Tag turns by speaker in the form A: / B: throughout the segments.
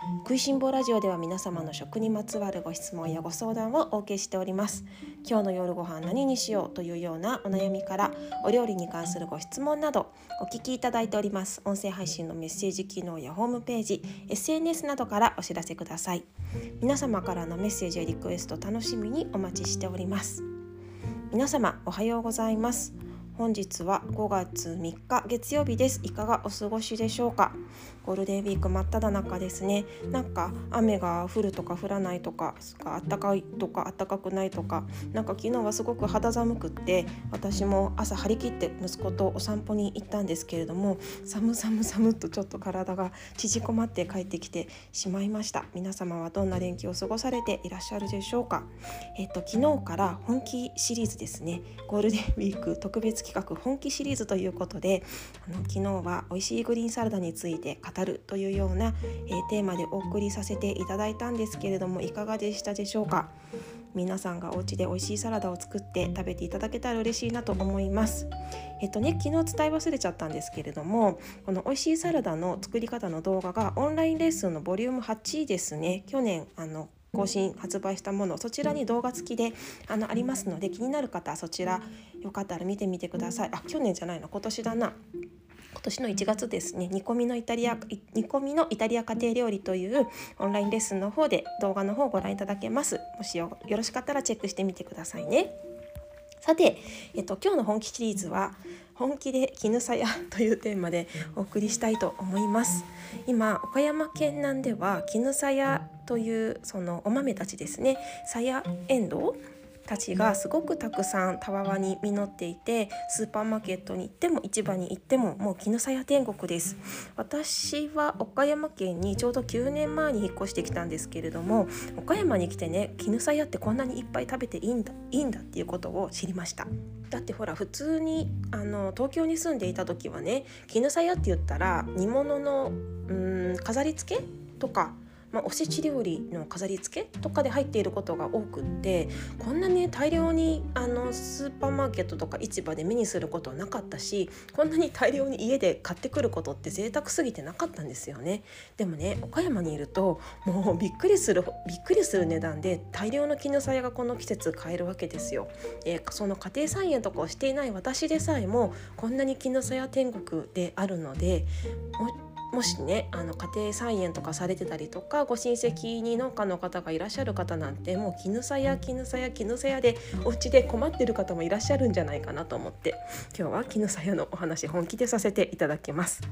A: 食いしん坊ラジオでは皆様の食にまつわるご質問やご相談をお受けしております。今日の夜ご飯何にしようというようなお悩みからお料理に関するご質問などお聞きいただいております。音声配信のメッセージ機能やホームページ SNS などからお知らせください。皆様からのメッセージやリクエスト楽しみにお待ちしております。皆様おはようございます。本日は5月3日月曜日です。いかがお過ごしでしょうか？ゴールデンウィーク真っ只中ですね。なんか雨が降るとか降らないとかあったかいとかあったかくないとかなんか昨日はすごく肌寒くって私も朝張り切って息子とお散歩に行ったんですけれども寒寒寒とちょっと体が縮こまって帰ってきてしまいました。皆様はどんな連休を過ごされていらっしゃるでしょうか？えっと昨日から本気シリーズですね。ゴールデンウィーク特別企画本気シリーズということであの昨日は美味しいグリーンサラダについて語るというような、えー、テーマでお送りさせていただいたんですけれどもいかがでしたでしょうか？皆さんがお家で美味しいサラダを作って食べていただけたら嬉しいなと思います。えっとね昨日伝え忘れちゃったんですけれどもこの美味しいサラダの作り方の動画がオンラインレッスンのボリューム8ですね去年あの更新発売したものそちらに動画付きであのありますので気になる方はそちらよかったら見てみてください。あ去年じゃないの今年だな。今年の1月ですね。煮込みのイタリア煮込みのイタリア家庭料理というオンラインレッスンの方で動画の方をご覧いただけます。もしよろしかったらチェックしてみてくださいね。さて、えっと、今日の本気シリーズは本気で絹さやというテーマでお送りしたいと思います。今岡山県南では絹さやというそのお豆たちですね。さやエンドウたちがすごくたくさんたわわに実っていてスーパーマーケットに行っても市場に行ってももう絹さや天国です。私は岡山県にちょうど9年前に引っ越してきたんですけれども岡山に来てね絹さやってこんなにいっぱい食べていいんだいいんだっていうことを知りました。だってほら普通にあの東京に住んでいた時はね絹さやって言ったら煮物のうん飾り付けとかまあ、おせち料理の飾り付けとかで入っていることが多くってこんなに大量にあのスーパーマーケットとか市場で目にすることはなかったしこんなに大量に家で買ってくることって贅沢すぎてなかったんですよね。でもね岡山にいるともうびっくりするびっくりする値段で大量の絹さやがこの季節買えるわけですよ、えー、その家庭菜園とかをしていない私でさえもこんなに絹さや天国であるのでももしねあの家庭菜園とかされてたりとかご親戚に農家の方がいらっしゃる方なんてもう絹さや絹さや絹さやでお家で困ってる方もいらっしゃるんじゃないかなと思って今日は絹さやのお話本気でさせていただきます。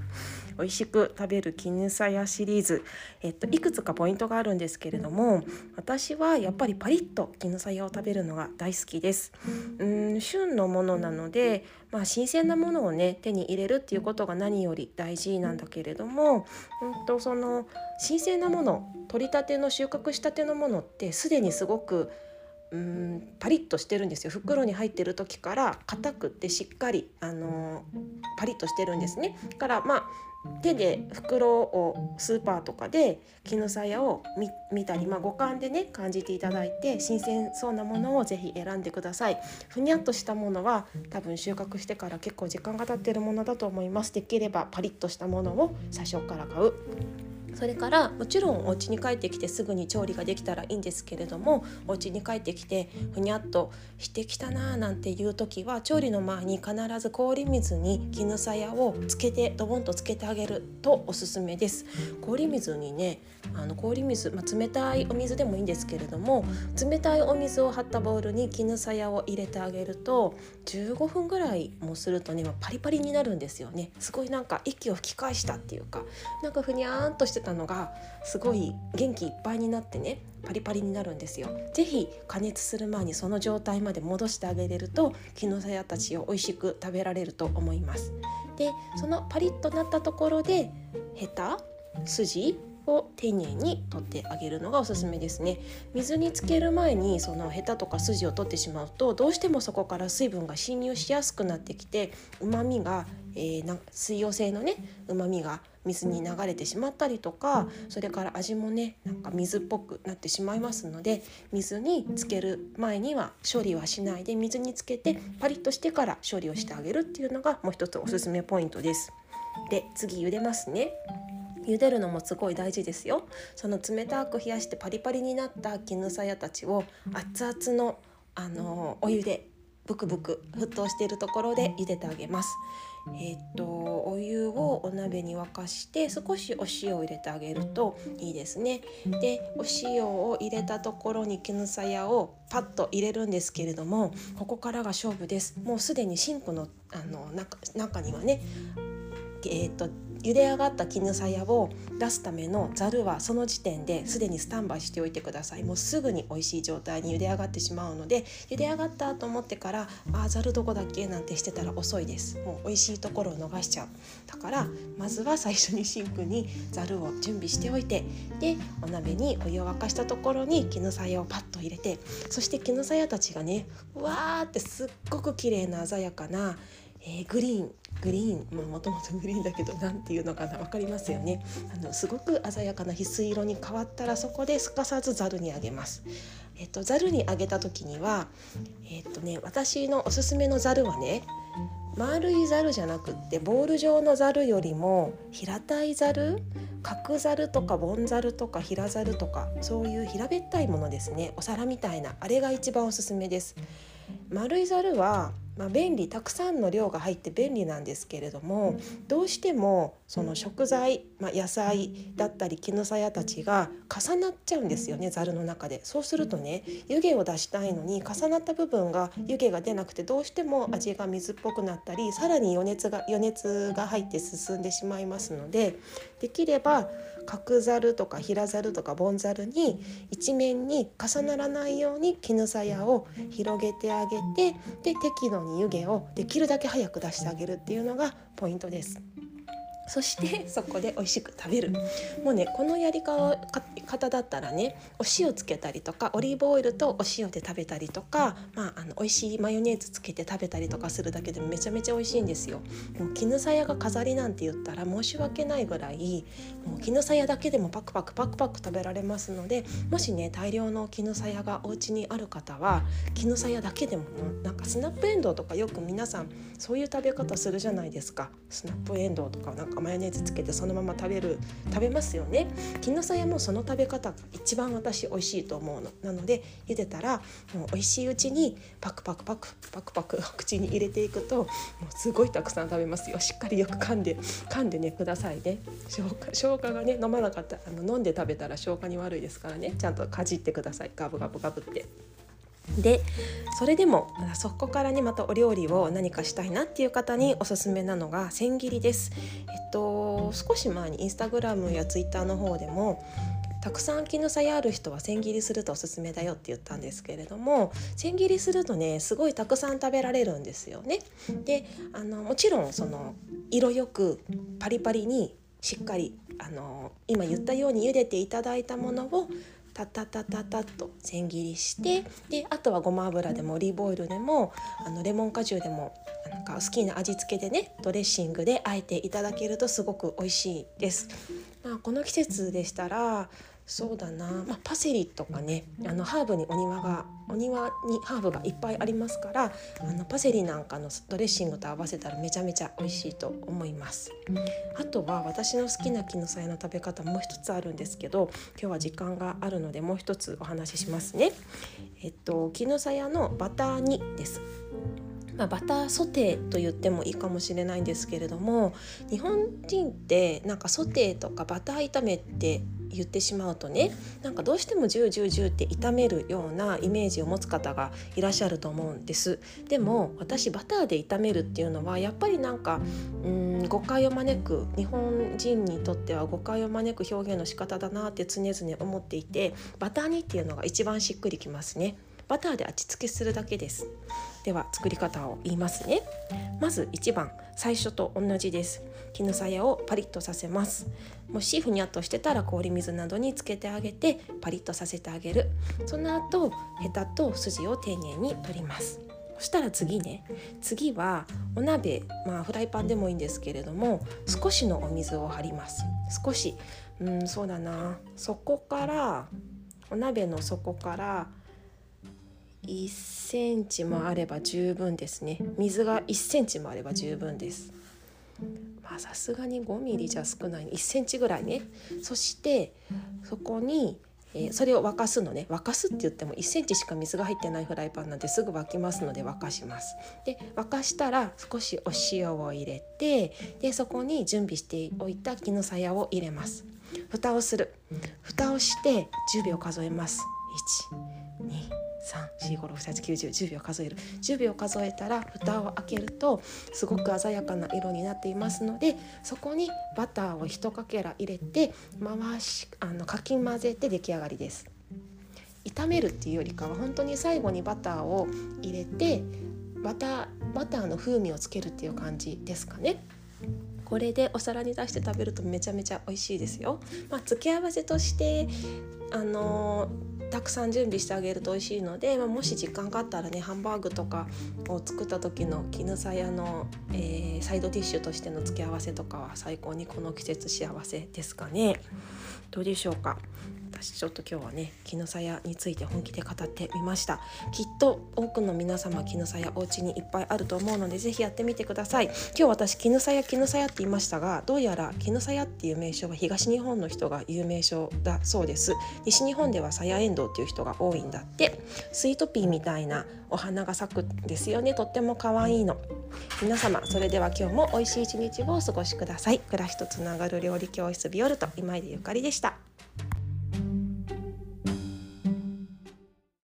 A: 美味しく食べる絹さやシリーズ、えっと、いくつかポイントがあるんですけれども私はやっぱりパリッと絹さやを食べるのが大好きです。うん。旬のものなのでまあ、新鮮なものをね手に入れるっていうことが何より大事なんだけれども、うんと、その新鮮なもの取りたての収穫したてのものってすでにすごくうんパリッとしてるんですよ。袋に入ってる時から硬くてしっかりあのパリッとしてるんですね。からまあ手で袋をスーパーとかで絹さやを見たり、まあ、五感でね感じていただいて新鮮そうなものをぜひ選んでください。ふにゃっとしたものは多分収穫してから結構時間が経ってるものだと思います。できればパリッとしたものを最初から買う。それからもちろんお家に帰ってきてすぐに調理ができたらいいんですけれどもお家に帰ってきてふにゃっとしてきたなーなんていう時は調理の前に必ず氷水に絹さやをつけてドボンとつけてあげるとおすすめです。氷水にねあの氷水、まあ、冷たいお水でもいいんですけれども冷たいお水を張ったボウルに絹さやを入れてあげると15分ぐらいもするとねパリパリになるんですよね。すごいなんか息を吹き返したっていうかなんかふにゃーんとしてたのがすごい元気いっぱいになってねパリパリになるんですよ。ぜひ加熱する前にその状態まで戻してあげれると木のさやたちを美味しく食べられると思います。でそのパリッとなったところでヘタ筋を丁寧に取ってあげるのがおすすめですね水につける前にそのヘタとか筋を取ってしまうとどうしてもそこから水分が侵入しやすくなってきて旨味が、えー、な水溶性のね旨味が水に流れてしまったりとかそれから味もねなんか水っぽくなってしまいますので水につける前には処理はしないで水につけてパリッとしてから処理をしてあげるっていうのがもう一つおすすめポイントです。で次茹でますね。茹でるのもすごい大事ですよその冷たく冷やしてパリパリになった絹さやたちを熱々のあのお湯でブクブク沸騰しているところで茹でてあげますえー、っとお湯をお鍋に沸かして少しお塩を入れてあげるといいですね。でお塩を入れたところに絹さやをパッと入れるんですけれどもここからが勝負です。もうすでにシンクのあの中中にはねえー、っと茹で上がった絹さやを出すためのざるはその時点ですでにスタンバイしておいてください。もうすぐに美味しい状態に茹で上がってしまうので茹で上がったと思ってからあざるどこだっけ？なんてしてたら遅いです。もう美味しいところを逃しちゃう。だからまずは最初にシンクにざるを準備しておいてでお鍋にお湯を沸かしたところに絹さやをパッと入れてそして絹さやたちがねうわーってすっごく綺麗な鮮やかなえー、グリーングリーンもともとグリーンだけど何ていうのかな分かりますよねあのすごく鮮やかな翡翠色に変わったらそこですかさずざるにあげます。えっとざるにあげた時にはえっとね私のおすすめのざるはね丸いざるじゃなくってボール状のざるよりも平たいざる角ざるとか盆ざるとか平ざるとかそういう平べったいものですねお皿みたいなあれが一番おすすめです。丸いざるはまあ、便利たくさんの量が入って便利なんですけれどもどうしてもその食材、まあ、野菜だったり絹さやたちが重なっちゃうんですよねざるの中で。そうするとね湯気を出したいのに重なった部分が湯気が出なくてどうしても味が水っぽくなったりさらに余熱が余熱が入って進んでしまいますのでできれば角ざるとか平ざるとか盆ざるに一面に重ならないように絹さやを広げてあげてで適度に湯気をできるだけ早く出してあげるっていうのがポイントです。そしてそこで美味しく食べる。もうねこのやり方だったらねお塩つけたりとかオリーブオイルとお塩で食べたりとか、まあ、あの美味しいマヨネーズつけて食べたりとかするだけでもめちゃめちゃ美味しいんですよ。もう絹さやが飾りなんて言ったら申し訳ないぐらいもう絹さやだけでもパクパクパクパク食べられますのでもしね大量の絹さやがお家にある方は絹さやだけでもなんかスナップエンドウとかよく皆さんそういう食べ方するじゃないですか。スナップエンドウとかなんかかマヨネーズつけてそのまま食べる食べますよね。絹さやもその食べ方が一番私美味しいと思うの。なので茹でたらもう美味しいうちにパクパクパクパクパク口に入れていくともうすごいたくさん食べますよ。しっかりよく噛んで噛んでねくださいね。消化消化がね飲まなかったあの飲んで食べたら消化に悪いですからね。ちゃんとかじってください。ガブガブガブって。でそれでもそこからねまたお料理を何かしたいなっていう方におすすめなのが千切りです。えっと少し前にインスタグラムやツイッターの方でもたくさん気の差ある人は千切りするとおすすめだよって言ったんですけれども千切りするとねすごいたくさん食べられるんですよね。であのもちろんその色よくパリパリにしっかりあの今言ったように茹でていただいたものをタタタタタッと千切りしてであとはごま油でもオリーブオイルでもあのレモン果汁でもなんか好きな味付けでねドレッシングであえていただけるとすごく美味しいです。まあ、この季節でしたらそうだな、まあ、パセリとかねあのハーブにお庭がお庭にハーブがいっぱいありますからあのパセリなんかのドレッシングと合わせたらめちゃめちゃ美味しいと思います。あとは私の好きなキノサヤの食べ方もう一つあるんですけど今日は時間があるのでもう一つお話ししますね。えっとキノサヤのバター煮です。まあ、バターソテーと言ってもいいかもしれないんですけれども日本人ってなんかソテーとかバター炒めって言ってしまうとねなんかどうしてもジュージュージューって炒めるようなイメージを持つ方がいらっしゃると思うんです。でも私バターで炒めるっていうのはやっぱりなんかうん誤解を招く日本人にとっては誤解を招く表現の仕方だなって常々思っていてバター煮っていうのが一番しっくりきますね。バターで味付けするだけです。では作り方を言いますね。まず1番最初と同じです。絹さやをパリッとさせます。もしふにゃっとしてたら氷水などにつけてあげてパリッとさせてあげる。その後ヘタと筋を丁寧に取ります。そしたら次ね次はお鍋まあフライパンでもいいんですけれども少しのお水を張ります。少しうんそうだな。そこからお鍋の底から1センチもあれば十分ですね。水が1センチもあれば十分です。まあさすがに5ミリじゃ少ない。1センチぐらいね。そしてそこに、えー、それを沸かすのね。沸かすって言っても1センチしか水が入ってないフライパンなんですぐ沸きますので沸かします。で沸かしたら少しお塩を入れてでそこに準備しておいた絹さやを入れます。蓋をする。蓋をして10秒数えます。1 3456710秒数える10秒数えたら蓋を開けるとすごく鮮やかな色になっていますのでそこにバターを1かけら入れて回しあのかき混ぜて出来上がりです。炒めるっていうよりかは本当に最後にバターを入れてバターバターの風味をつけるっていう感じですかね。これでお皿に出して食べるとめちゃめちゃ美味しいですよ。まあ、付け合わせとしてあのたくさん準備してあげると美味しいので、まあ、もし時間があったらねハンバーグとかを作った時の絹さやの、えー、サイドティッシュとしての付け合わせとかは最高にこの季節幸せですかね。どうでしょうか？私ちょっと今日はね絹さやについて本気で語ってみました。きっと多くの皆様絹さやお家にいっぱいあると思うのでぜひやってみてください。今日私絹さや絹さやって言いましたがどうやら絹さやっていう名称は東日本の人が言う名称だそうです。西日本ではさやえんどうっていう人が多いんだって。スイートピーみたいなお花が咲くんですよね。とっても可愛いの。皆様それでは今日も美味しい一日をお過ごしください。暮らしとつながる料理教室ビオルト今井でゆかりでした。